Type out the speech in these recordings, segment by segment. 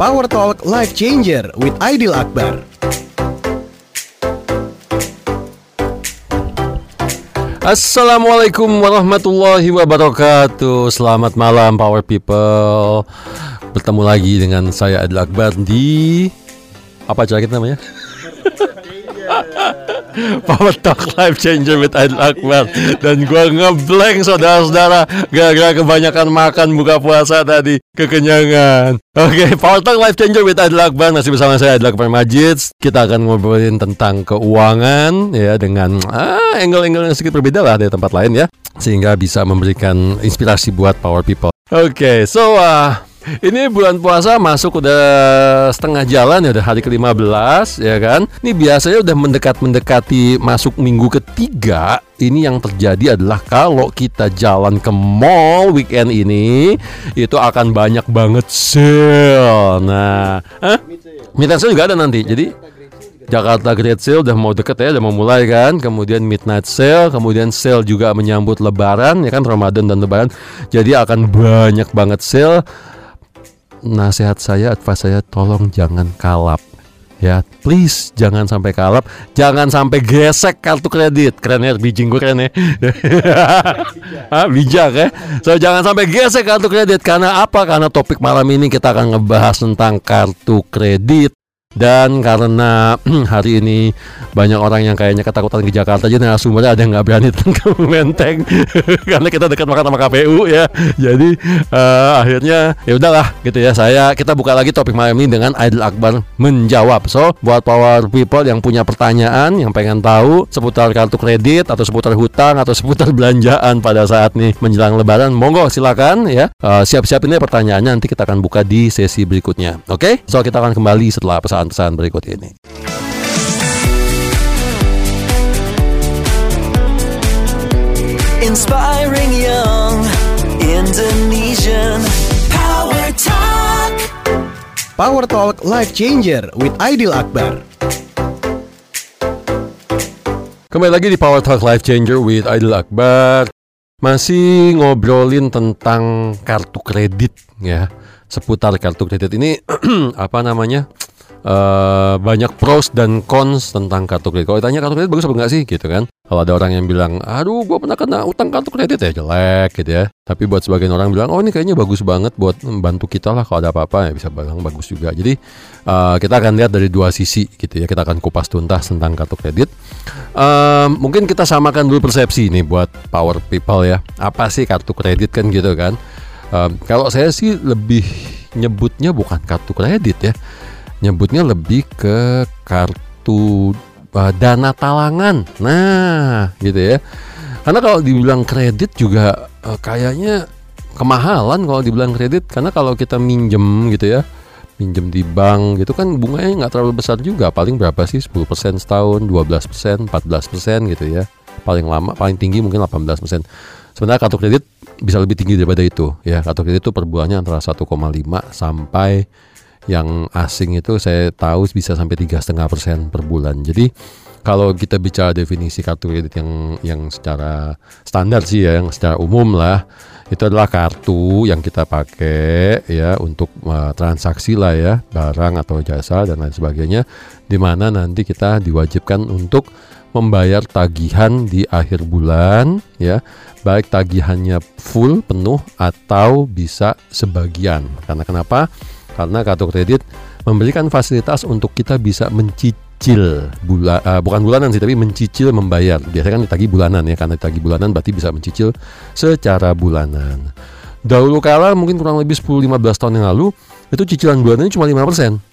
Power Talk Life Changer with Aidil Akbar. Assalamualaikum warahmatullahi wabarakatuh Selamat malam Power People Bertemu lagi dengan saya Adil Akbar di Apa acara kita namanya? Power Talk Life Changer with Adil Akbar. Dan gue ngeblank saudara-saudara. Gara-gara kebanyakan makan buka puasa tadi. Kekenyangan. Oke, Power Talk Life Changer with Adil Akbar. Masih bersama saya Adil Akbar Majid. Kita akan ngobrolin tentang keuangan Ya dengan ah, angle-angle yang sedikit berbeda lah dari tempat lain ya. Sehingga bisa memberikan inspirasi buat Power People. Oke, so uh, ini bulan puasa masuk udah setengah jalan ya udah hari ke-15 ya kan. Ini biasanya udah mendekat-mendekati masuk minggu ketiga. Ini yang terjadi adalah kalau kita jalan ke mall weekend ini itu akan banyak banget sale. Nah, Hah? Midnight sale juga ada nanti. Jadi Jakarta Great Sale udah mau deket ya, udah mau mulai kan. Kemudian Midnight Sale, kemudian sale juga menyambut Lebaran ya kan Ramadan dan Lebaran. Jadi akan banyak banget sale nasihat saya, advice saya tolong jangan kalap. Ya, please jangan sampai kalap, jangan sampai gesek kartu kredit. Keren ya, bijing gue keren ya. Hah, bijak ya. So jangan sampai gesek kartu kredit karena apa? Karena topik malam ini kita akan ngebahas tentang kartu kredit dan karena hari ini banyak orang yang kayaknya ketakutan ke Jakarta jadi narasumbernya ada yang nggak berani ke Menteng karena kita dekat makan sama KPU ya. Jadi uh, akhirnya ya udahlah gitu ya. Saya kita buka lagi topik malam ini dengan Aidil Akbar menjawab. So buat power people yang punya pertanyaan yang pengen tahu seputar kartu kredit atau seputar hutang atau seputar belanjaan pada saat nih menjelang Lebaran, monggo silakan ya. Uh, siap-siap ini pertanyaannya nanti kita akan buka di sesi berikutnya. Oke? Okay? So kita akan kembali setelah pesan pesan-pesan berikut ini. Inspiring young Indonesian Power Talk. Power Talk Life Changer with Aidil Akbar. Kembali lagi di Power Talk Life Changer with Aidil Akbar. Masih ngobrolin tentang kartu kredit ya. Seputar kartu kredit ini apa namanya? Uh, banyak pros dan cons tentang kartu kredit. Kalau ditanya kartu kredit bagus apa enggak sih gitu kan? Kalau ada orang yang bilang, aduh gue pernah kena utang kartu kredit ya jelek gitu ya. Tapi buat sebagian orang bilang, oh ini kayaknya bagus banget buat membantu kita lah kalau ada apa-apa ya bisa bilang bagus juga. Jadi uh, kita akan lihat dari dua sisi gitu ya. Kita akan kupas tuntas tentang kartu kredit. Uh, mungkin kita samakan dulu persepsi nih buat power people ya. Apa sih kartu kredit kan gitu kan? Uh, kalau saya sih lebih nyebutnya bukan kartu kredit ya nyebutnya lebih ke kartu uh, dana talangan. Nah, gitu ya. Karena kalau dibilang kredit juga uh, kayaknya kemahalan kalau dibilang kredit. Karena kalau kita minjem gitu ya minjem di bank gitu kan bunganya nggak terlalu besar juga. Paling berapa sih? 10% setahun 12% 14% gitu ya. Paling lama paling tinggi mungkin 18% sebenarnya kartu kredit bisa lebih tinggi daripada itu ya. Kartu kredit itu per bulannya antara 1,5 sampai yang asing itu saya tahu bisa sampai tiga setengah persen per bulan. Jadi kalau kita bicara definisi kartu kredit yang yang secara standar sih ya, yang secara umum lah, itu adalah kartu yang kita pakai ya untuk uh, transaksi lah ya, barang atau jasa dan lain sebagainya, di mana nanti kita diwajibkan untuk membayar tagihan di akhir bulan ya baik tagihannya full penuh atau bisa sebagian karena kenapa karena kartu kredit memberikan fasilitas untuk kita bisa mencicil bula, uh, bukan bulanan sih tapi mencicil membayar biasanya kan ditagi bulanan ya karena ditagi bulanan berarti bisa mencicil secara bulanan dahulu kala mungkin kurang lebih 10-15 tahun yang lalu itu cicilan bulanannya cuma 5%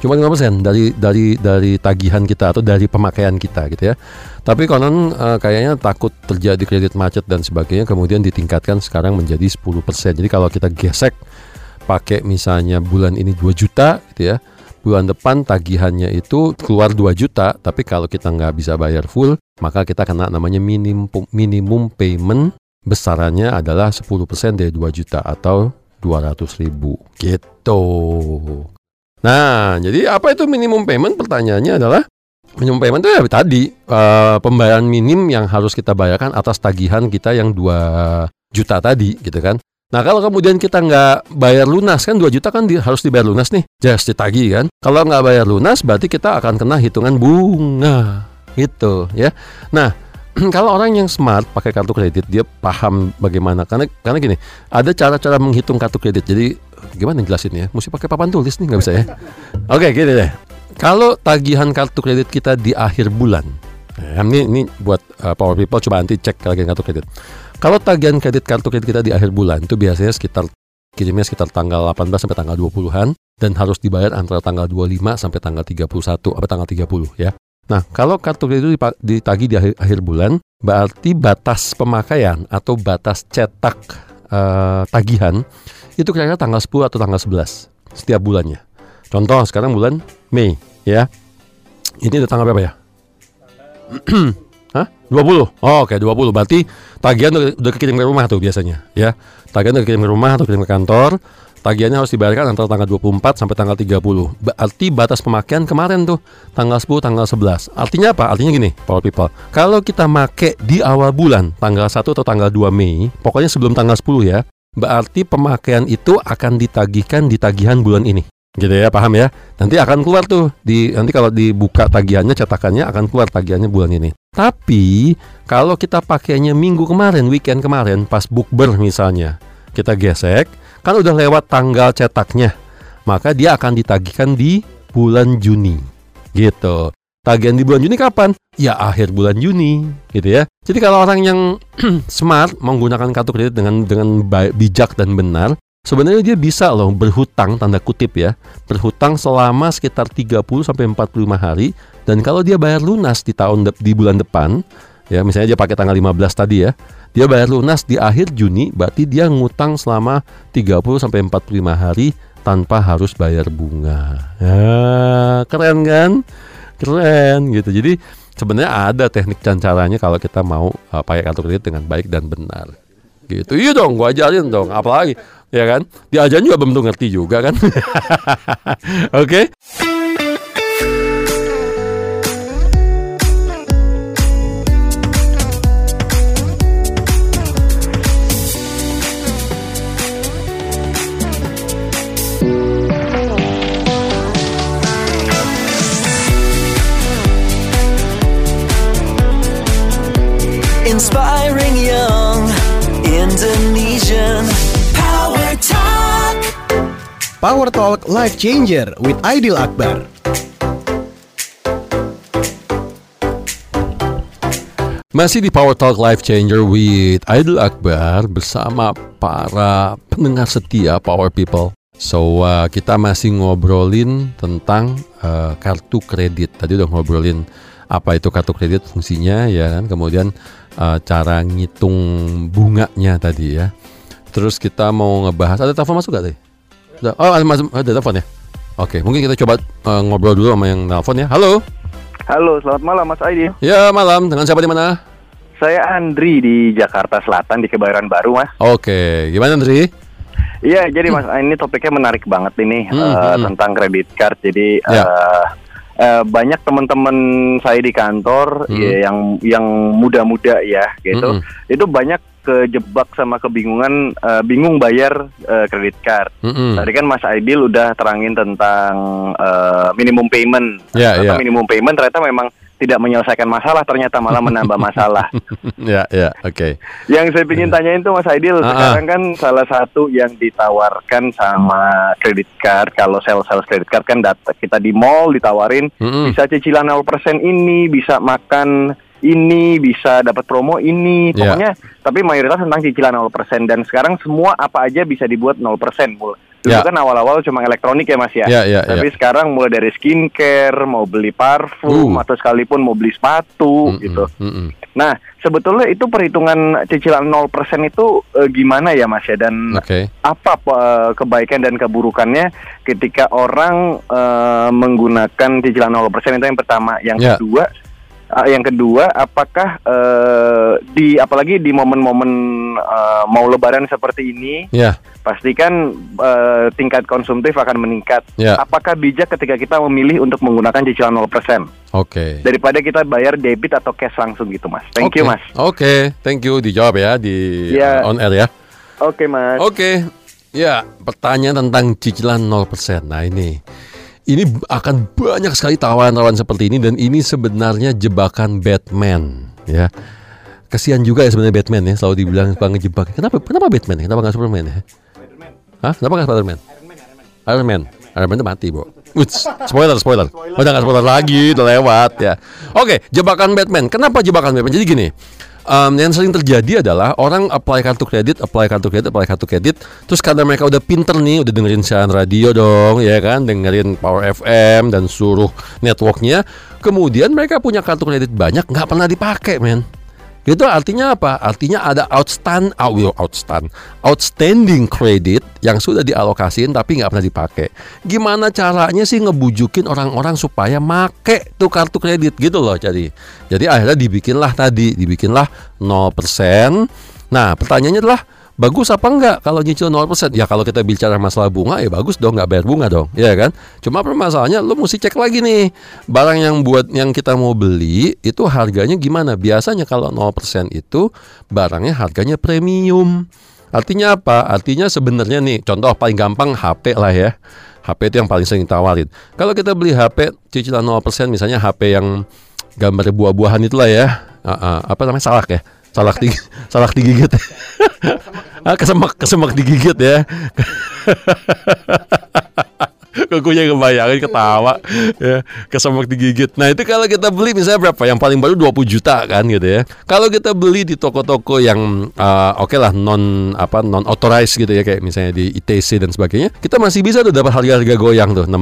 cuma 5% dari dari dari tagihan kita atau dari pemakaian kita gitu ya. Tapi konon uh, kayaknya takut terjadi kredit macet dan sebagainya kemudian ditingkatkan sekarang menjadi 10%. Jadi kalau kita gesek pakai misalnya bulan ini 2 juta gitu ya. Bulan depan tagihannya itu keluar 2 juta tapi kalau kita nggak bisa bayar full maka kita kena namanya minimum minimum payment besarannya adalah 10% dari 2 juta atau 200 ribu. Gitu. Nah jadi apa itu minimum payment? Pertanyaannya adalah minimum payment itu ya tadi uh, pembayaran minim yang harus kita bayarkan atas tagihan kita yang 2 juta tadi gitu kan Nah kalau kemudian kita nggak bayar lunas kan 2 juta kan di- harus dibayar lunas nih, just ditagih kan. Kalau nggak bayar lunas berarti kita akan kena hitungan bunga gitu ya. Nah kalau orang yang smart pakai kartu kredit dia paham bagaimana. Karena karena gini ada cara-cara menghitung kartu kredit. Jadi gimana jelasin ya? Mesti pakai papan tulis nih nggak bisa ya? Oke gini deh. Kalau tagihan kartu kredit kita di akhir bulan ya, ini ini buat uh, power people coba nanti cek tagihan kartu kredit kalau tagihan kredit kartu kredit kita di akhir bulan itu biasanya sekitar kirimnya sekitar tanggal 18 sampai tanggal 20-an dan harus dibayar antara tanggal 25 sampai tanggal 31 atau tanggal 30 ya. Nah, kalau kartu kredit itu ditagih di akhir, akhir bulan, berarti batas pemakaian atau batas cetak eh, tagihan itu kira-kira tanggal 10 atau tanggal 11 setiap bulannya. Contoh sekarang bulan Mei ya. Ini udah tanggal berapa ya? Hah? 20. Oh, oke, 20. Berarti tagihan udah, udah kekirim ke rumah tuh biasanya, ya. Tagihan udah kekirim ke rumah atau kirim ke kantor. Tagihannya harus dibayarkan antara tanggal 24 sampai tanggal 30. Berarti batas pemakaian kemarin tuh tanggal 10, tanggal 11. Artinya apa? Artinya gini, power people. Kalau kita make di awal bulan, tanggal 1 atau tanggal 2 Mei, pokoknya sebelum tanggal 10 ya, berarti pemakaian itu akan ditagihkan di tagihan bulan ini. Gitu ya, paham ya? Nanti akan keluar tuh di nanti kalau dibuka tagihannya cetakannya akan keluar tagihannya bulan ini. Tapi kalau kita pakainya minggu kemarin, weekend kemarin pas bukber misalnya, kita gesek, kan udah lewat tanggal cetaknya. Maka dia akan ditagihkan di bulan Juni. Gitu. Tagihan di bulan Juni kapan? Ya akhir bulan Juni, gitu ya. Jadi kalau orang yang smart menggunakan kartu kredit dengan dengan bijak dan benar, sebenarnya dia bisa loh berhutang tanda kutip ya, berhutang selama sekitar 30 sampai 45 hari dan kalau dia bayar lunas di tahun de- di bulan depan, ya misalnya dia pakai tanggal 15 tadi ya, dia bayar lunas di akhir Juni, berarti dia ngutang selama 30 sampai 45 hari tanpa harus bayar bunga. Ya, keren kan? Keren gitu. Jadi sebenarnya ada teknik dan caranya kalau kita mau uh, pakai kartu kredit dengan baik dan benar. Gitu. Iya dong, gua ajarin dong. Apalagi ya kan? Diajarin juga belum tentu ngerti juga kan. Oke. Inspiring young Indonesian. Power Talk Life Changer with Aidil Akbar. Masih di Power Talk Life Changer with Aidil Akbar bersama para pendengar setia Power People. So uh, kita masih ngobrolin tentang uh, kartu kredit. Tadi udah ngobrolin apa itu kartu kredit fungsinya ya kan. Kemudian uh, cara ngitung bunganya tadi ya. Terus kita mau ngebahas ada telepon masuk gak tadi? Oh ada, ada telepon ya. Oke mungkin kita coba uh, ngobrol dulu sama yang telepon ya. Halo. Halo, selamat malam Mas Aidi. Ya malam dengan siapa di mana? Saya Andri di Jakarta Selatan di Kebayoran Baru, Mas. Oke, gimana Andri? Iya, jadi Mas ini topiknya menarik banget ini Hmm, eh, hmm. tentang kredit card. Jadi Ya. eh, eh, banyak teman-teman saya di kantor Hmm. ya, yang yang muda-muda ya, gitu. Mm-mm. Itu banyak kejebak sama kebingungan, eh, bingung bayar eh, kredit card. Mm-mm. Tadi kan Mas Aidil udah terangin tentang eh, minimum payment. Ya, Ternyata ya. minimum payment ternyata memang tidak menyelesaikan masalah, ternyata malah menambah masalah. ya, ya, oke. Yang saya ingin tanyain tuh Mas Aidil, Ah, sekarang kan salah satu yang ditawarkan sama kredit card, kalau sales-sales kredit card kan data kita di mall ditawarin Mm-mm. bisa cicilan 0% ini, bisa makan ini, bisa dapat promo ini, Ya. pokoknya tapi mayoritas tentang cicilan 0% dan sekarang semua apa aja bisa dibuat 0% mul. Dulu Ya. kan awal-awal cuma elektronik ya Mas ya. Ya, ya, Tapi ya. sekarang mulai dari skincare, mau beli parfum Uh. atau sekalipun mau beli sepatu Mm-mm, gitu. mm-mm. Nah, sebetulnya itu perhitungan cicilan 0% itu eh, gimana ya Mas ya dan Oke. apa eh, kebaikan dan keburukannya ketika orang eh, menggunakan cicilan 0% itu yang pertama. Yang Ya. kedua eh, yang kedua apakah eh, di apalagi di momen-momen eh, mau lebaran seperti ini Ya, pastikan eh, tingkat konsumtif akan meningkat. ya. Apakah bijak ketika kita memilih untuk menggunakan cicilan 0% Oke. daripada kita bayar debit atau cash langsung gitu Mas. Thank you Oke. Mas. Oke, thank you dijawab ya di Ya. uh, on air ya. Oke mas. Oke, ya pertanyaan tentang cicilan 0%. Nah ini, ini akan banyak sekali tawaran-tawaran seperti ini dan ini sebenarnya jebakan Batman, ya. Kasihan juga ya sebenarnya Batman ya, selalu dibilang suka ngejebak. Kenapa? Kenapa Batman ya? Kenapa nggak Superman ya? Hah? Kenapa nggak Spiderman? Iron Man. Iron Man itu mati, bro. Uts, spoiler, spoiler. Udah nggak spoiler lagi, udah lewat ya. Oke, jebakan Batman. Kenapa jebakan Batman? Jadi gini, um, yang sering terjadi adalah orang apply kartu kredit, apply kartu kredit, apply kartu kredit. Terus karena mereka udah pinter nih, udah dengerin siaran radio dong, ya kan, dengerin Power FM dan seluruh networknya. Kemudian mereka punya kartu kredit banyak, nggak pernah dipakai, men. Itu artinya apa? Artinya ada outstand, out, outstand, outstanding kredit yang sudah dialokasiin tapi nggak pernah dipakai. Gimana caranya sih ngebujukin orang-orang supaya make tuh kartu kredit gitu loh jadi. Jadi akhirnya dibikinlah tadi, dibikinlah 0%. Nah, pertanyaannya adalah bagus apa enggak kalau nyicil 0%? Ya kalau kita bicara masalah bunga ya bagus dong nggak bayar bunga dong, ya kan? Cuma permasalahannya lu mesti cek lagi nih barang yang buat yang kita mau beli itu harganya gimana? Biasanya kalau 0% itu barangnya harganya premium. Artinya apa? Artinya sebenarnya nih contoh paling gampang HP lah ya. HP itu yang paling sering tawarin. Kalau kita beli HP cicilan 0% misalnya HP yang gambar buah-buahan itulah ya. Uh, uh, apa namanya salak ya? Salak di salak digigit. ah, kesemak kesemak digigit ya. Kukunya kebayangin ketawa ya, kesemak digigit. Nah, itu kalau kita beli misalnya berapa? Yang paling baru 20 juta kan gitu ya. Kalau kita beli di toko-toko yang uh, oke okay lah non apa non authorized gitu ya kayak misalnya di ITC dan sebagainya, kita masih bisa tuh dapat harga-harga goyang tuh 16,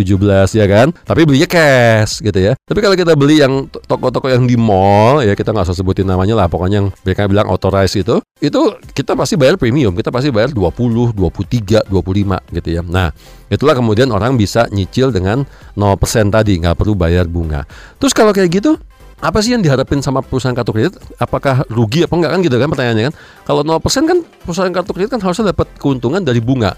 17 ya kan. Tapi belinya cash gitu ya. Tapi kalau kita beli yang toko-toko yang di mall ya kita nggak usah sebutin namanya lah, pokoknya yang mereka bilang authorized itu, itu kita pasti bayar premium, kita pasti bayar 20, 23, 25 gitu ya. Nah, itulah kemudian orang bisa nyicil dengan 0% tadi, nggak perlu bayar bunga. Terus kalau kayak gitu, apa sih yang diharapin sama perusahaan kartu kredit? Apakah rugi apa enggak kan gitu kan pertanyaannya kan? Kalau 0% kan perusahaan kartu kredit kan harusnya dapat keuntungan dari bunga.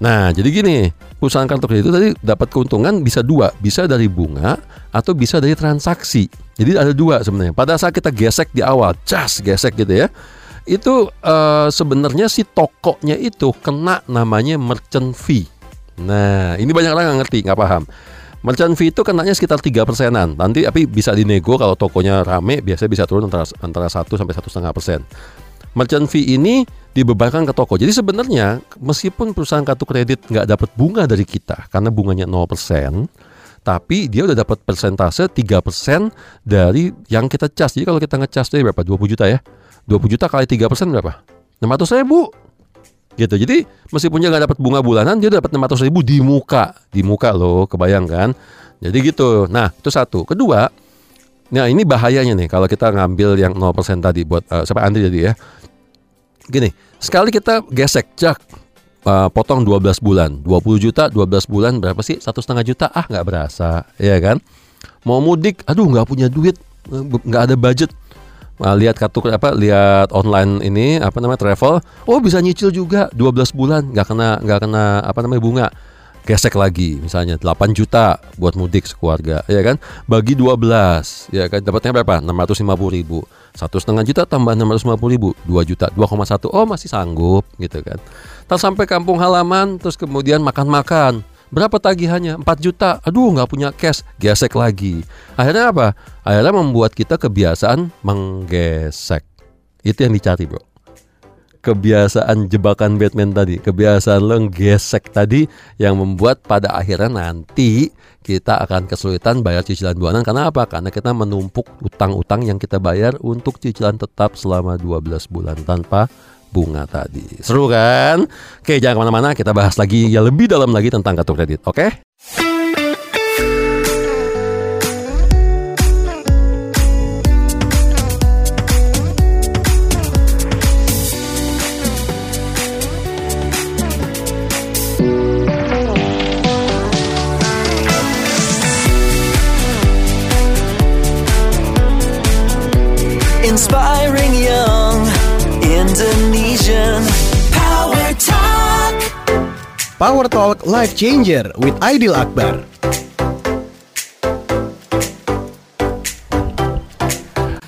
Nah, jadi gini, perusahaan kartu kredit itu tadi dapat keuntungan bisa dua, bisa dari bunga atau bisa dari transaksi. Jadi ada dua sebenarnya. Pada saat kita gesek di awal, cas gesek gitu ya, itu uh, sebenarnya si tokonya itu kena namanya merchant fee. Nah, ini banyak orang nggak ngerti, nggak paham. Merchant fee itu kenanya sekitar tiga persenan. Nanti tapi bisa dinego kalau tokonya rame, biasanya bisa turun antara antara satu sampai satu setengah persen. Merchant fee ini dibebankan ke toko. Jadi sebenarnya meskipun perusahaan kartu kredit nggak dapat bunga dari kita karena bunganya 0%, tapi dia udah dapat persentase 3% dari yang kita cas. Jadi kalau kita ngecas dari berapa? 20 juta ya. 20 juta kali 3% berapa? 600 ribu gitu. Jadi meskipun dia nggak dapat bunga bulanan, dia dapat 600 ribu di muka, di muka loh, kebayang kan? Jadi gitu. Nah itu satu. Kedua, nah ini bahayanya nih kalau kita ngambil yang 0% tadi buat uh, siapa Andri jadi ya. Gini, sekali kita gesek jak uh, potong 12 bulan, 20 juta, 12 bulan berapa sih? Satu setengah juta, ah nggak berasa, ya kan? Mau mudik, aduh nggak punya duit, nggak ada budget, Nah, lihat kartu apa lihat online ini apa namanya travel. Oh bisa nyicil juga 12 bulan nggak kena nggak kena apa namanya bunga. Gesek lagi misalnya 8 juta buat mudik sekeluarga ya kan? Bagi 12 ya kan? Dapatnya berapa? 650 ribu. satu setengah juta tambah 650 ribu 2 juta 2,1 oh masih sanggup gitu kan? Tak sampai kampung halaman terus kemudian makan-makan Berapa tagihannya? 4 juta. Aduh nggak punya cash. Gesek lagi. Akhirnya apa? Akhirnya membuat kita kebiasaan menggesek. Itu yang dicari bro. Kebiasaan jebakan Batman tadi, kebiasaan lo gesek tadi yang membuat pada akhirnya nanti kita akan kesulitan bayar cicilan bulanan karena apa? Karena kita menumpuk utang-utang yang kita bayar untuk cicilan tetap selama 12 bulan tanpa bunga tadi. Seru kan? Oke, jangan ke mana-mana, kita bahas lagi ya lebih dalam lagi tentang kartu kredit, oke? Inspiring Power Talk Life Changer with Aidil Akbar.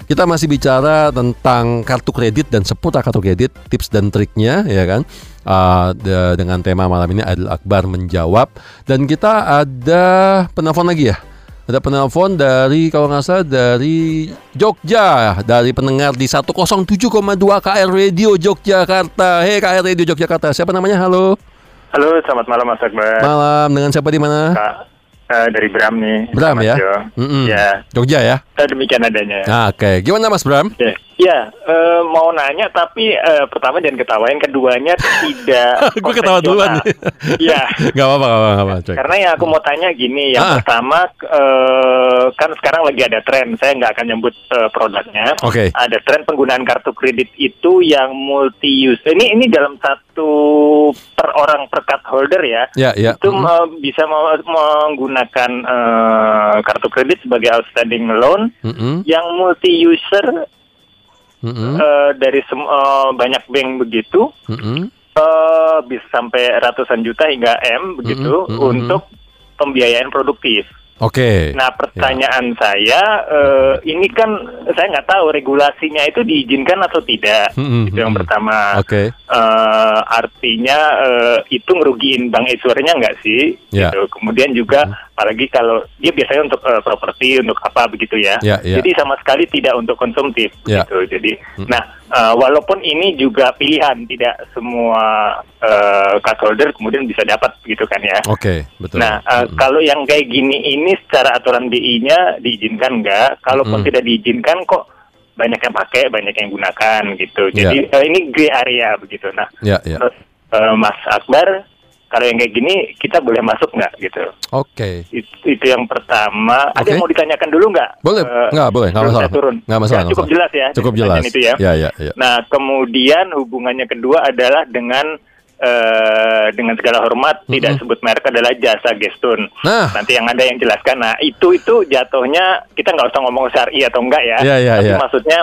Kita masih bicara tentang kartu kredit dan seputar kartu kredit, tips dan triknya, ya kan? Uh, de- dengan tema malam ini Adil Akbar menjawab dan kita ada penelpon lagi ya. Ada penelpon dari kalau nggak salah dari Jogja, dari pendengar di 107,2 KR Radio Yogyakarta. Hei KR Radio Yogyakarta, siapa namanya? Halo. Halo, selamat malam Mas Akbar. Malam dengan siapa di mana? Kak, eh, dari Bram nih. Bram ya? Jo. Mm-mm. Ya, Jogja ya. eh, demikian adanya. Nah, Oke, gimana Mas Bram? Oke. Ya, eh, mau nanya tapi eh, pertama jangan ketawain, keduanya tidak. Gue ketawa duluan. Iya. Gak apa-apa, gak apa-apa. Karena yang aku mau tanya gini, yang Ah. pertama eh, kan sekarang lagi ada tren, saya nggak akan nyebut eh, produknya. Oke. Ada tren penggunaan kartu kredit itu yang multi use. Ini ini dalam satu per orang per card holder ya. Ya, ya. itu Mm. eh, bisa me- menggunakan eh, kartu kredit sebagai outstanding loan Mm-mm, yang multi user mm-mm, eh, dari sem- eh, banyak bank begitu mm-mm. eh, bisa sampai ratusan juta hingga m begitu Mhm, mhm, untuk pembiayaan produktif. Oke. Nah pertanyaan saya eh, ini kan saya nggak tahu regulasinya itu diizinkan atau tidak. Mhm, Itu yang mhm. pertama. Oke. Eh, artinya eh, itu ngerugiin bank issuernya nggak sih? Ya. Gitu. Kemudian juga apalagi kalau dia biasanya untuk eh, properti untuk apa begitu ya. Ya, ya. Jadi sama sekali tidak untuk konsumtif Ya. gitu. Jadi Hmm. nah eh, walaupun ini juga pilihan tidak semua eh, card holder kemudian bisa dapat gitu kan ya. Oke, betul. Nah, eh, Mm-mm. kalau yang kayak gini ini secara aturan BI-nya diizinkan nggak? Kalaupun Mm-mm. tidak diizinkan kok banyak yang pakai, banyak yang gunakan gitu. Ya. Jadi eh, ini gray area begitu. Nah, Ya, ya. terus eh, Mas Akbar, kalau yang kayak gini kita boleh masuk nggak gitu? Oke. Itu, itu yang pertama. Ada Oke. yang mau ditanyakan dulu nggak? Boleh, Eh, nggak boleh, nggak masalah. turun. Nggak masalah, Ya, cukup masalah. jelas ya. Cukup jelas. Itu ya. Ya, ya, ya. Nah, kemudian hubungannya kedua adalah dengan eh, dengan segala hormat Mm-mm. tidak sebut merek adalah jasa gestun. Nah, Nanti yang ada yang jelaskan. Nah, itu itu jatuhnya kita nggak usah ngomong syari atau enggak ya. Iya, iya, Tapi iya. maksudnya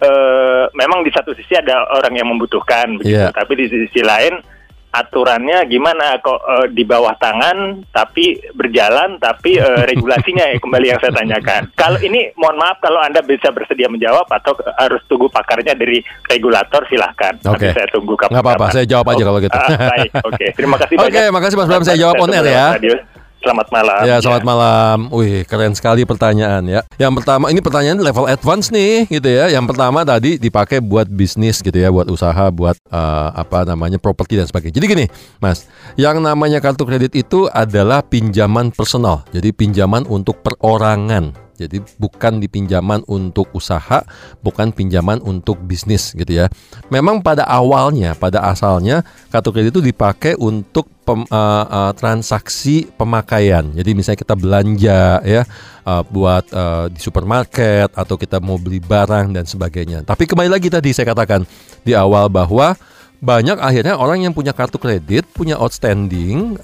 eh, memang di satu sisi ada orang yang membutuhkan begitu. Iya. Tapi di sisi lain aturannya gimana kok eh, di bawah tangan tapi berjalan tapi eh, regulasinya ya kembali yang saya tanyakan. Kalau ini mohon maaf kalau Anda bisa bersedia menjawab atau harus tunggu pakarnya dari regulator silahkan. Oke. Nanti saya tunggu kapan. Nggak apa-apa, saya jawab aja kalau gitu. Ah, baik, oke. Terima kasih Oke, banyak. makasih Mas Bram, saya jawab on air ya. radio. Selamat malam. Ya, selamat malam. Wih, keren sekali pertanyaan ya. Yang pertama, ini pertanyaan level advance nih, gitu ya. Yang pertama tadi dipakai buat bisnis gitu ya, buat usaha, buat eh, apa namanya properti dan sebagainya. Jadi gini, Mas, yang namanya kartu kredit itu adalah pinjaman personal. Jadi pinjaman untuk perorangan. Jadi bukan dipinjaman untuk usaha, bukan pinjaman untuk bisnis gitu ya. Memang pada awalnya, pada asalnya kartu kredit itu dipakai untuk pem- eh, eh, transaksi pemakaian. Jadi misalnya kita belanja ya eh, buat eh, di supermarket atau kita mau beli barang dan sebagainya. Tapi kembali lagi tadi saya katakan di awal bahwa banyak akhirnya orang yang punya kartu kredit, punya outstanding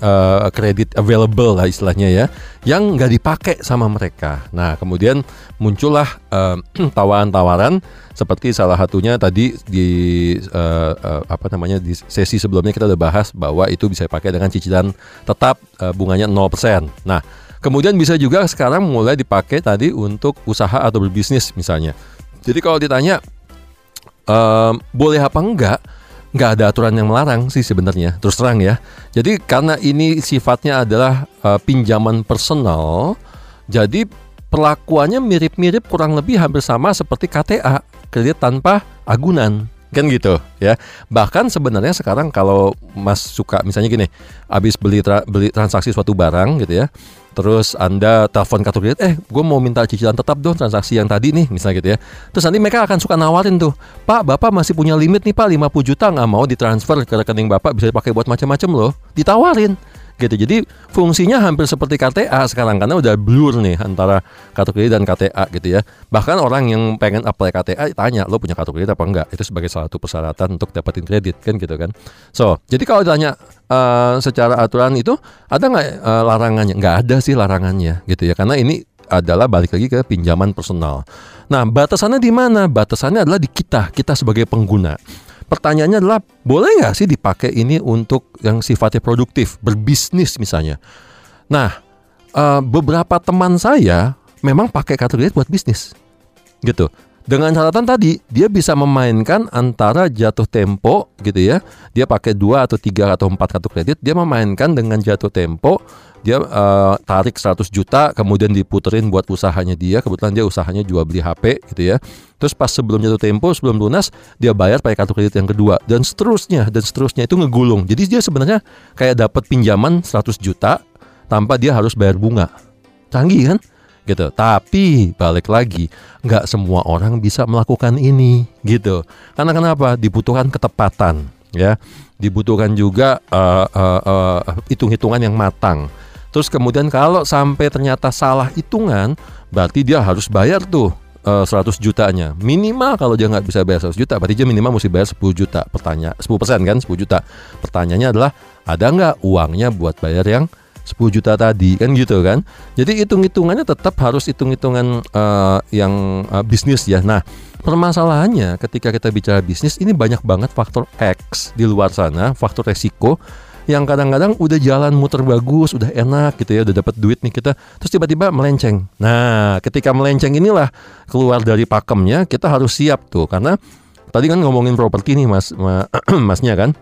kredit available lah istilahnya ya, yang nggak dipakai sama mereka. Nah kemudian muncullah eh, tawaran-tawaran seperti salah satunya tadi di eh, eh, apa namanya di sesi sebelumnya kita udah bahas bahwa itu bisa dipakai dengan cicilan tetap eh, bunganya 0%. Nah kemudian bisa juga sekarang mulai dipakai tadi untuk usaha atau berbisnis misalnya. Jadi kalau ditanya em, boleh apa enggak? Nggak ada aturan yang melarang sih sebenarnya. Terus terang ya. Jadi karena ini sifatnya adalah eh, pinjaman personal jadi perlakuannya mirip-mirip kurang lebih hampir sama seperti KTA kredit tanpa agunan. Kan gitu ya. Bahkan sebenarnya sekarang kalau mas suka misalnya gini habis beli tra- beli transaksi suatu barang gitu ya terus anda telepon kartu kredit eh gue mau minta cicilan tetap dong transaksi yang tadi nih misalnya gitu ya. Terus nanti mereka akan suka nawarin tuh pak bapak masih punya limit nih pak 50 juta nggak mau ditransfer ke rekening bapak bisa dipakai buat macam-macam loh. Ditawarin gitu. Jadi fungsinya hampir seperti KTA sekarang karena udah blur nih antara kartu kredit dan KTA gitu ya. Bahkan orang yang pengen apply KTA tanya lo punya kartu kredit apa enggak? Itu sebagai salah satu persyaratan untuk dapetin kredit kan gitu kan. So jadi kalau ditanya eh, secara aturan itu ada nggak eh, larangannya? Nggak ada sih larangannya gitu ya karena ini adalah balik lagi ke pinjaman personal. Nah batasannya di mana? Batasannya adalah di kita kita sebagai pengguna Pertanyaannya adalah boleh nggak sih dipakai ini untuk yang sifatnya produktif, berbisnis misalnya. Nah, eh, beberapa teman saya memang pakai kartu kredit buat bisnis, gitu. Dengan catatan tadi dia bisa memainkan antara jatuh tempo gitu ya. Dia pakai dua atau tiga atau empat kartu kredit, dia memainkan dengan jatuh tempo. Dia uh, tarik 100 juta kemudian diputerin buat usahanya dia. Kebetulan dia usahanya jual beli HP gitu ya. Terus pas sebelum jatuh tempo sebelum lunas dia bayar pakai kartu kredit yang kedua. Dan seterusnya dan seterusnya itu ngegulung. Jadi dia sebenarnya kayak dapat pinjaman 100 juta tanpa dia harus bayar bunga. Canggih kan gitu. Tapi balik lagi, nggak semua orang bisa melakukan ini gitu. Karena kenapa? Dibutuhkan ketepatan, ya. Dibutuhkan juga uh, uh, uh, hitung-hitungan yang matang. Terus kemudian kalau sampai ternyata salah hitungan, berarti dia harus bayar tuh uh, 100 jutanya. Minimal kalau dia nggak bisa bayar 100 juta, berarti dia minimal mesti bayar 10 juta. Pertanyaan 10 persen kan, 10 juta. Pertanyaannya adalah ada nggak uangnya buat bayar yang 10 juta tadi kan gitu kan. Jadi hitung-hitungannya tetap harus hitung-hitungan uh, yang uh, bisnis ya. Nah, permasalahannya ketika kita bicara bisnis ini banyak banget faktor X di luar sana, faktor resiko yang kadang-kadang udah jalan muter bagus, udah enak gitu ya, udah dapat duit nih kita, terus tiba-tiba melenceng. Nah, ketika melenceng inilah keluar dari pakemnya, kita harus siap tuh karena tadi kan ngomongin properti nih Mas ma, Masnya kan,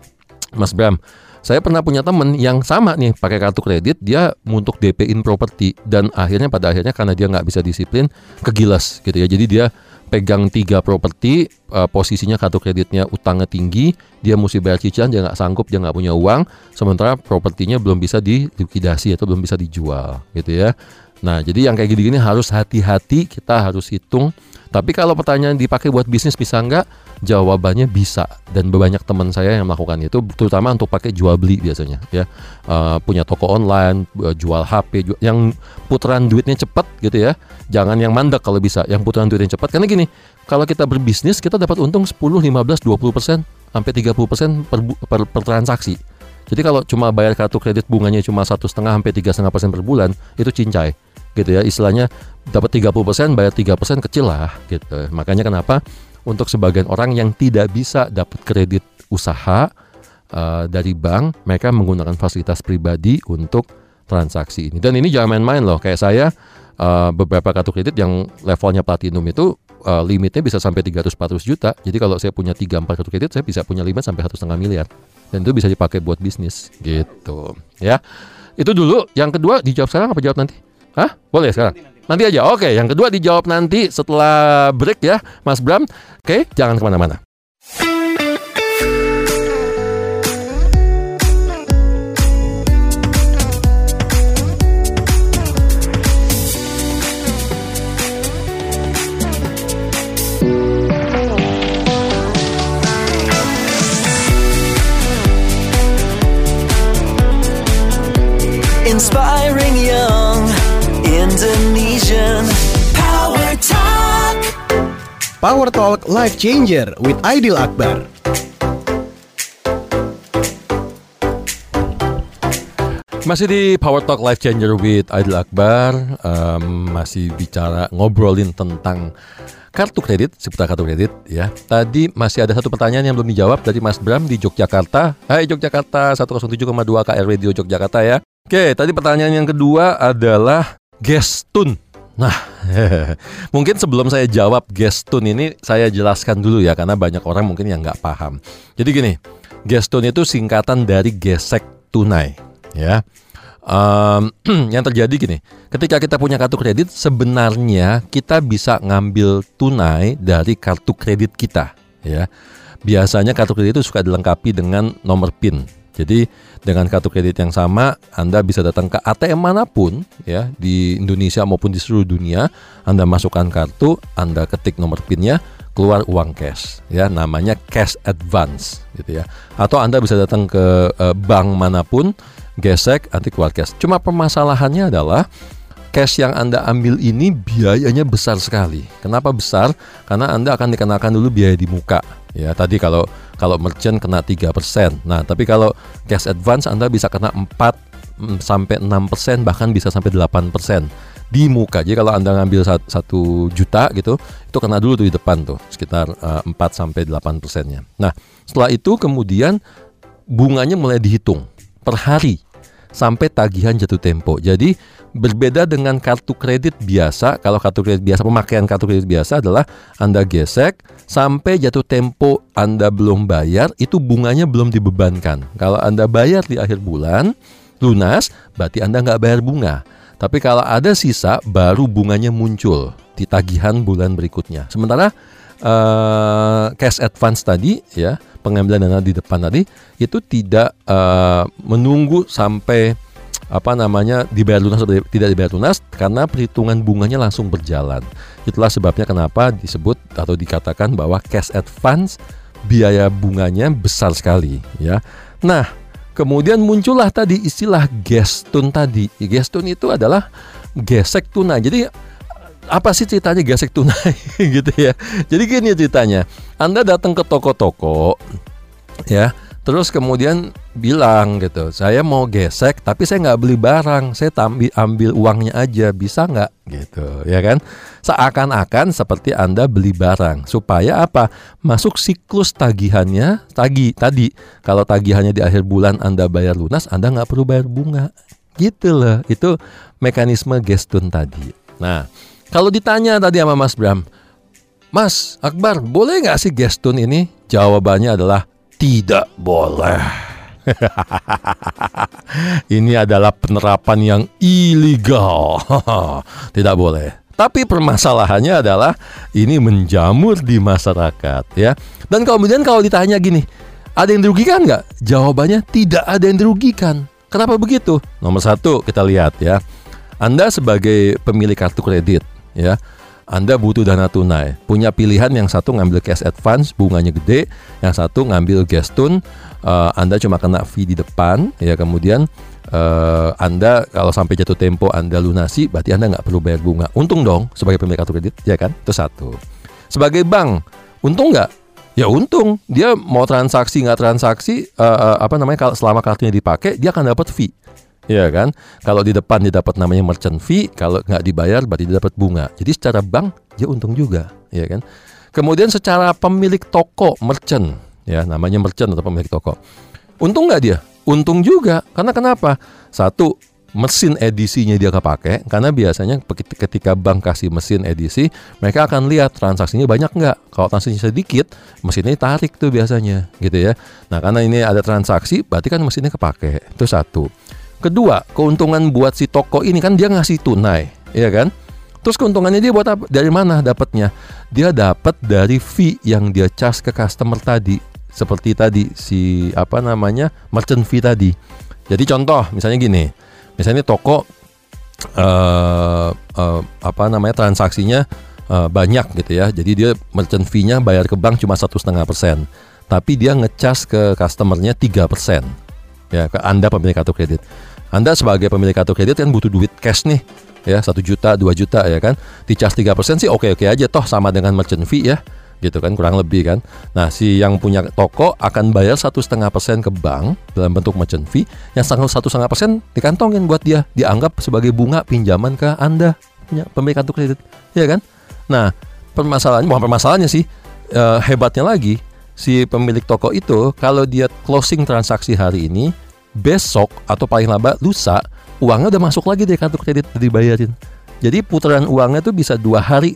Mas Bram. Saya pernah punya temen yang sama nih pakai kartu kredit dia untuk DP-in properti dan akhirnya pada akhirnya karena dia nggak bisa disiplin kegilas gitu ya. Jadi dia pegang tiga properti uh, posisinya kartu kreditnya utangnya tinggi dia mesti bayar cicilan dia nggak sanggup dia nggak punya uang sementara propertinya belum bisa dilikuidasi atau belum bisa dijual gitu ya nah jadi yang kayak gini-gini harus hati-hati kita harus hitung tapi kalau pertanyaan dipakai buat bisnis bisa nggak? Jawabannya bisa dan banyak teman saya yang melakukan itu terutama untuk pakai jual beli biasanya ya. Uh, punya toko online, eh, jual HP jual, yang putaran duitnya cepat gitu ya. Jangan yang mandek kalau bisa, yang putaran duitnya cepat karena gini, kalau kita berbisnis kita dapat untung 10, 15, 20% sampai 30% per, per, per transaksi. Jadi kalau cuma bayar kartu kredit bunganya cuma satu setengah sampai tiga setengah persen per bulan itu cincai gitu ya istilahnya dapat 30% bayar 3% kecil lah gitu. Makanya kenapa? Untuk sebagian orang yang tidak bisa dapat kredit usaha uh, dari bank mereka menggunakan fasilitas pribadi untuk transaksi ini. Dan ini jangan main-main loh. Kayak saya uh, beberapa kartu kredit yang levelnya platinum itu uh, limitnya bisa sampai 300-400 juta. Jadi kalau saya punya 3-4 kartu kredit saya bisa punya limit sampai satu setengah miliar. Dan itu bisa dipakai buat bisnis gitu. Ya. Itu dulu. Yang kedua dijawab sekarang apa jawab nanti? Hah? Boleh sekarang? Nanti aja. Oke, yang kedua dijawab nanti setelah break ya, Mas Bram. Oke, jangan ke mana-mana. Inspiring Power Talk Life Changer with Aidil Akbar. Masih di Power Talk Life Changer with Aidil Akbar um, Masih bicara ngobrolin tentang kartu kredit, seputar kartu kredit ya. Tadi masih ada satu pertanyaan yang belum dijawab dari Mas Bram di Yogyakarta. Hai Yogyakarta 107,2 KR Radio Yogyakarta ya. Oke, tadi pertanyaan yang kedua adalah Gestun. Nah, mungkin sebelum saya jawab Gestun ini saya jelaskan dulu ya karena banyak orang mungkin yang nggak paham. Jadi gini, Gestun itu singkatan dari gesek tunai, ya. Um, yang terjadi gini, ketika kita punya kartu kredit, sebenarnya kita bisa ngambil tunai dari kartu kredit kita, ya. Biasanya kartu kredit itu suka dilengkapi dengan nomor PIN. Jadi dengan kartu kredit yang sama, Anda bisa datang ke ATM mana pun ya di Indonesia maupun di seluruh dunia. Anda masukkan kartu, Anda ketik nomor PIN-nya, keluar uang cash ya, namanya cash advance gitu ya. Atau Anda bisa datang ke uh, bank mana pun, gesek, nanti keluar cash. Cuma permasalahannya adalah cash yang Anda ambil ini biayanya besar sekali. Kenapa besar? Karena Anda akan dikenakan dulu biaya di muka. Ya, tadi kalau kalau merchant kena 3%. Nah, tapi kalau cash advance Anda bisa kena 4 mm, sampai 6% bahkan bisa sampai 8% di muka. Jadi kalau Anda ngambil 1 juta gitu, itu kena dulu tuh di depan tuh sekitar uh, 4 sampai 8 persennya. Nah, setelah itu kemudian bunganya mulai dihitung per hari sampai tagihan jatuh tempo. Jadi berbeda dengan kartu kredit biasa. Kalau kartu kredit biasa pemakaian kartu kredit biasa adalah Anda gesek sampai jatuh tempo Anda belum bayar itu bunganya belum dibebankan. Kalau Anda bayar di akhir bulan lunas berarti Anda nggak bayar bunga. Tapi kalau ada sisa baru bunganya muncul di tagihan bulan berikutnya. Sementara uh, cash advance tadi ya pengambilan dana di depan tadi itu tidak uh, menunggu sampai apa namanya dibayar lunas atau tidak dibayar lunas karena perhitungan bunganya langsung berjalan. Itulah sebabnya kenapa disebut atau dikatakan bahwa cash advance biaya bunganya besar sekali ya. Nah, kemudian muncullah tadi istilah gestun tadi. Gestun itu adalah gesek tunai. Jadi apa sih ceritanya gesek tunai gitu ya. Jadi gini ceritanya. Anda datang ke toko-toko ya, terus kemudian bilang gitu, saya mau gesek tapi saya nggak beli barang, saya tambi, ambil uangnya aja, bisa nggak gitu ya kan? Seakan-akan seperti Anda beli barang supaya apa? Masuk siklus tagihannya tagi tadi. Kalau tagihannya di akhir bulan Anda bayar lunas, Anda nggak perlu bayar bunga. Gitu loh, itu mekanisme gestun tadi. Nah, kalau ditanya tadi sama Mas Bram, Mas Akbar, boleh nggak sih gestun ini? Jawabannya adalah tidak boleh. ini adalah penerapan yang ilegal. tidak boleh. Tapi permasalahannya adalah ini menjamur di masyarakat ya. Dan kemudian kalau ditanya gini, ada yang dirugikan nggak? Jawabannya tidak ada yang dirugikan. Kenapa begitu? Nomor satu kita lihat ya. Anda sebagai pemilik kartu kredit ya. Anda butuh dana tunai. Punya pilihan yang satu ngambil cash advance, bunganya gede, yang satu ngambil gestun, uh, Anda cuma kena fee di depan, ya kemudian uh, Anda kalau sampai jatuh tempo Anda lunasi, berarti Anda nggak perlu bayar bunga. Untung dong sebagai pemilik kartu kredit, ya kan? Itu satu. Sebagai bank, untung nggak? Ya untung, dia mau transaksi nggak transaksi, uh, uh, apa namanya kalau selama kartunya dipakai, dia akan dapat fee. Iya kan? Kalau di depan dia dapat namanya merchant fee, kalau nggak dibayar berarti dia dapat bunga. Jadi secara bank dia untung juga, ya kan? Kemudian secara pemilik toko merchant, ya namanya merchant atau pemilik toko, untung nggak dia? Untung juga, karena kenapa? Satu mesin edisinya dia kepake karena biasanya ketika bank kasih mesin edisi mereka akan lihat transaksinya banyak nggak kalau transaksinya sedikit mesinnya tarik tuh biasanya gitu ya nah karena ini ada transaksi berarti kan mesinnya kepake itu satu Kedua, keuntungan buat si toko ini kan dia ngasih tunai, ya kan? Terus keuntungannya dia buat apa? Dari mana dapatnya? Dia dapat dari fee yang dia charge ke customer tadi. Seperti tadi si apa namanya? merchant fee tadi. Jadi contoh misalnya gini. Misalnya toko uh, uh, apa namanya transaksinya uh, banyak gitu ya. Jadi dia merchant fee-nya bayar ke bank cuma satu setengah persen, tapi dia ngecas ke customernya tiga persen ya ke anda pemilik kartu kredit. Anda sebagai pemilik kartu kredit kan butuh duit cash nih ya satu juta dua juta ya kan? Dicas tiga persen sih oke oke aja toh sama dengan merchant fee ya gitu kan kurang lebih kan? Nah si yang punya toko akan bayar satu setengah persen ke bank dalam bentuk merchant fee yang satu setengah persen dikantongin buat dia dianggap sebagai bunga pinjaman ke anda punya pemilik kartu kredit ya kan? Nah permasalahannya bukan permasalahannya sih eh, hebatnya lagi si pemilik toko itu kalau dia closing transaksi hari ini besok atau paling lambat lusa uangnya udah masuk lagi dari kartu kredit dibayarin. Jadi putaran uangnya tuh bisa dua hari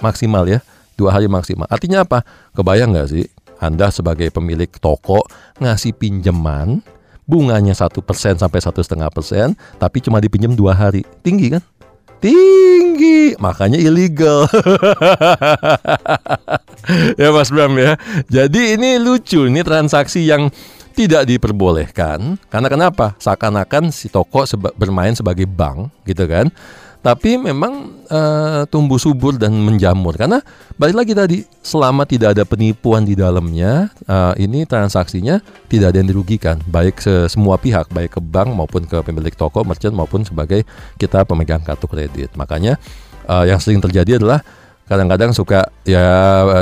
maksimal ya, dua hari maksimal. Artinya apa? Kebayang nggak sih? Anda sebagai pemilik toko ngasih pinjaman bunganya satu persen sampai satu setengah persen, tapi cuma dipinjam dua hari, tinggi kan? Tinggi, makanya illegal. ya Mas Bram ya. Jadi ini lucu, ini transaksi yang tidak diperbolehkan karena kenapa? Seakan-akan si toko seba bermain sebagai bank gitu kan. Tapi memang uh, tumbuh subur dan menjamur. Karena balik lagi tadi selama tidak ada penipuan di dalamnya uh, ini transaksinya tidak ada yang dirugikan. Baik se semua pihak baik ke bank maupun ke pemilik toko merchant maupun sebagai kita pemegang kartu kredit. Makanya uh, yang sering terjadi adalah kadang-kadang suka ya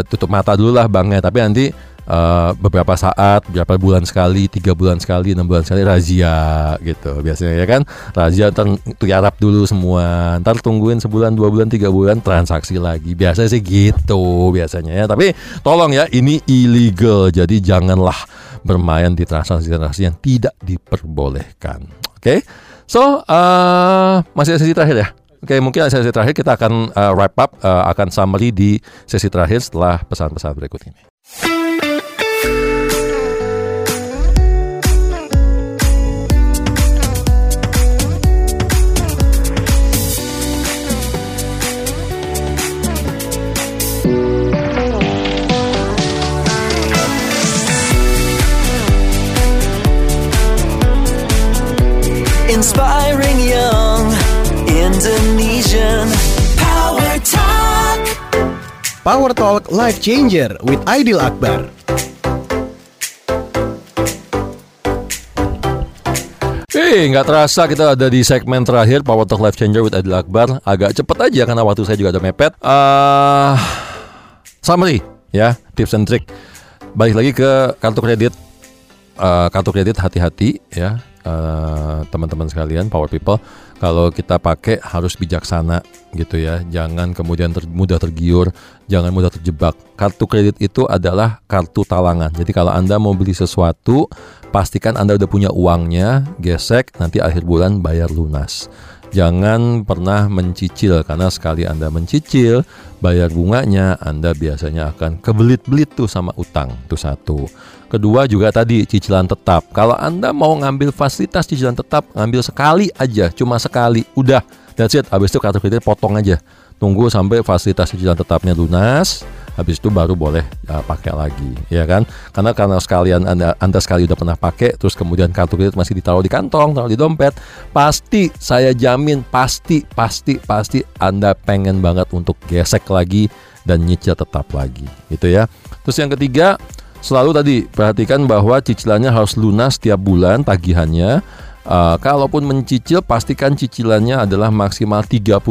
tutup mata dulu lah banknya. Tapi nanti uh, beberapa saat, beberapa bulan sekali, tiga bulan sekali, enam bulan sekali razia gitu. Biasanya ya kan razia ntar tiarap dulu semua, ntar tungguin sebulan, dua bulan, tiga bulan transaksi lagi. Biasanya sih gitu biasanya ya. Tapi tolong ya ini illegal. Jadi janganlah bermain di transaksi-transaksi yang tidak diperbolehkan. Oke, so uh, masih sesi terakhir ya. Oke, mungkin sesi terakhir. Kita akan uh, wrap up, uh, akan summary di sesi terakhir setelah pesan-pesan berikut ini. Inspiring young Indonesian Power Talk. Power Talk Life Changer with Aidil Akbar. Hei, nggak terasa kita ada di segmen terakhir Power Talk Life Changer with Adil Akbar. Agak cepet aja karena waktu saya juga ada mepet. Uh, summary ya, tips and trick. Balik lagi ke kartu kredit. Uh, kartu kredit hati-hati ya, uh, teman-teman sekalian, power people. Kalau kita pakai harus bijaksana gitu ya. Jangan kemudian ter mudah tergiur, jangan mudah terjebak. Kartu kredit itu adalah kartu talangan. Jadi kalau Anda mau beli sesuatu, pastikan Anda udah punya uangnya, gesek, nanti akhir bulan bayar lunas. Jangan pernah mencicil karena sekali Anda mencicil, bayar bunganya, Anda biasanya akan kebelit-belit tuh sama utang. Itu satu. Kedua juga tadi cicilan tetap. Kalau Anda mau ngambil fasilitas cicilan tetap, ngambil sekali aja, cuma sekali, udah. That's it. Habis itu kartu kredit potong aja. Tunggu sampai fasilitas cicilan tetapnya lunas, habis itu baru boleh uh, pakai lagi, ya kan? Karena karena sekalian anda, anda sekali udah pernah pakai, terus kemudian kartu kredit masih ditaruh di kantong, taruh di dompet, pasti saya jamin, pasti, pasti, pasti anda pengen banget untuk gesek lagi dan nyicil tetap lagi, gitu ya. Terus yang ketiga, selalu tadi perhatikan bahwa cicilannya harus lunas tiap bulan tagihannya. Uh, kalaupun mencicil, pastikan cicilannya adalah maksimal 30%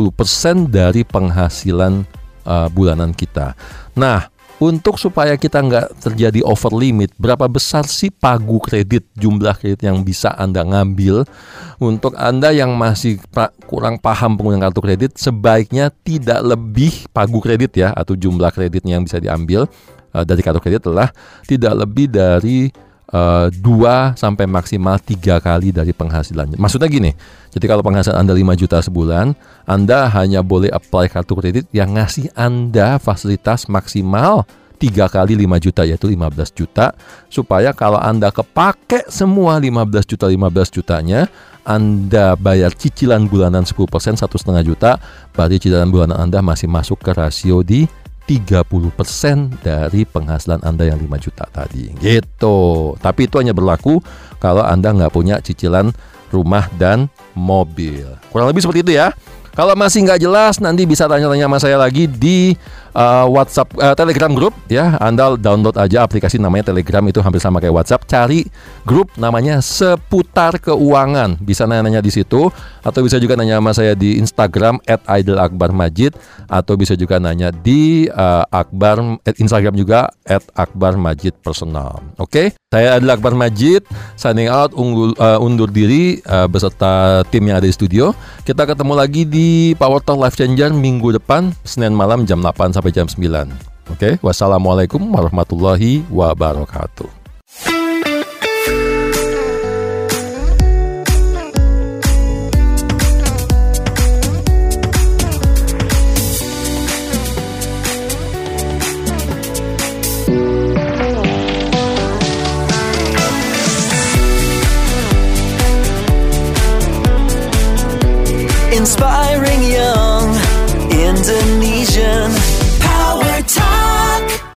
dari penghasilan uh, bulanan kita. Nah, untuk supaya kita nggak terjadi over limit, berapa besar sih pagu kredit, jumlah kredit yang bisa Anda ngambil? Untuk Anda yang masih kurang paham penggunaan kartu kredit, sebaiknya tidak lebih pagu kredit ya, atau jumlah kreditnya yang bisa diambil uh, dari kartu kredit adalah tidak lebih dari uh, 2 sampai maksimal tiga kali dari penghasilannya. Maksudnya gini, jadi kalau penghasilan Anda 5 juta sebulan, Anda hanya boleh apply kartu kredit yang ngasih Anda fasilitas maksimal tiga kali 5 juta yaitu 15 juta supaya kalau Anda kepake semua 15 juta 15 jutanya anda bayar cicilan bulanan 10% satu setengah juta, berarti cicilan bulanan Anda masih masuk ke rasio di 30% dari penghasilan Anda yang 5 juta tadi. Gitu. Tapi itu hanya berlaku kalau Anda nggak punya cicilan rumah dan mobil. Kurang lebih seperti itu ya. Kalau masih nggak jelas, nanti bisa tanya-tanya sama saya lagi di uh, WhatsApp, uh, Telegram Group ya. Anda download aja aplikasi namanya Telegram itu hampir sama kayak WhatsApp. Cari grup namanya seputar keuangan. Bisa nanya-nanya di situ, atau bisa juga nanya sama saya di Instagram @idleakbarmajid atau bisa juga nanya di uh, Akbar Instagram juga @akbarmajid personal. Oke, okay? saya adalah Akbar Majid, signing out, unggul, uh, undur diri uh, beserta tim yang ada di studio. Kita ketemu lagi di Power Talk Life Changer minggu depan, Senin malam jam 8 sampai jam 9. Oke, okay? wassalamualaikum warahmatullahi wabarakatuh.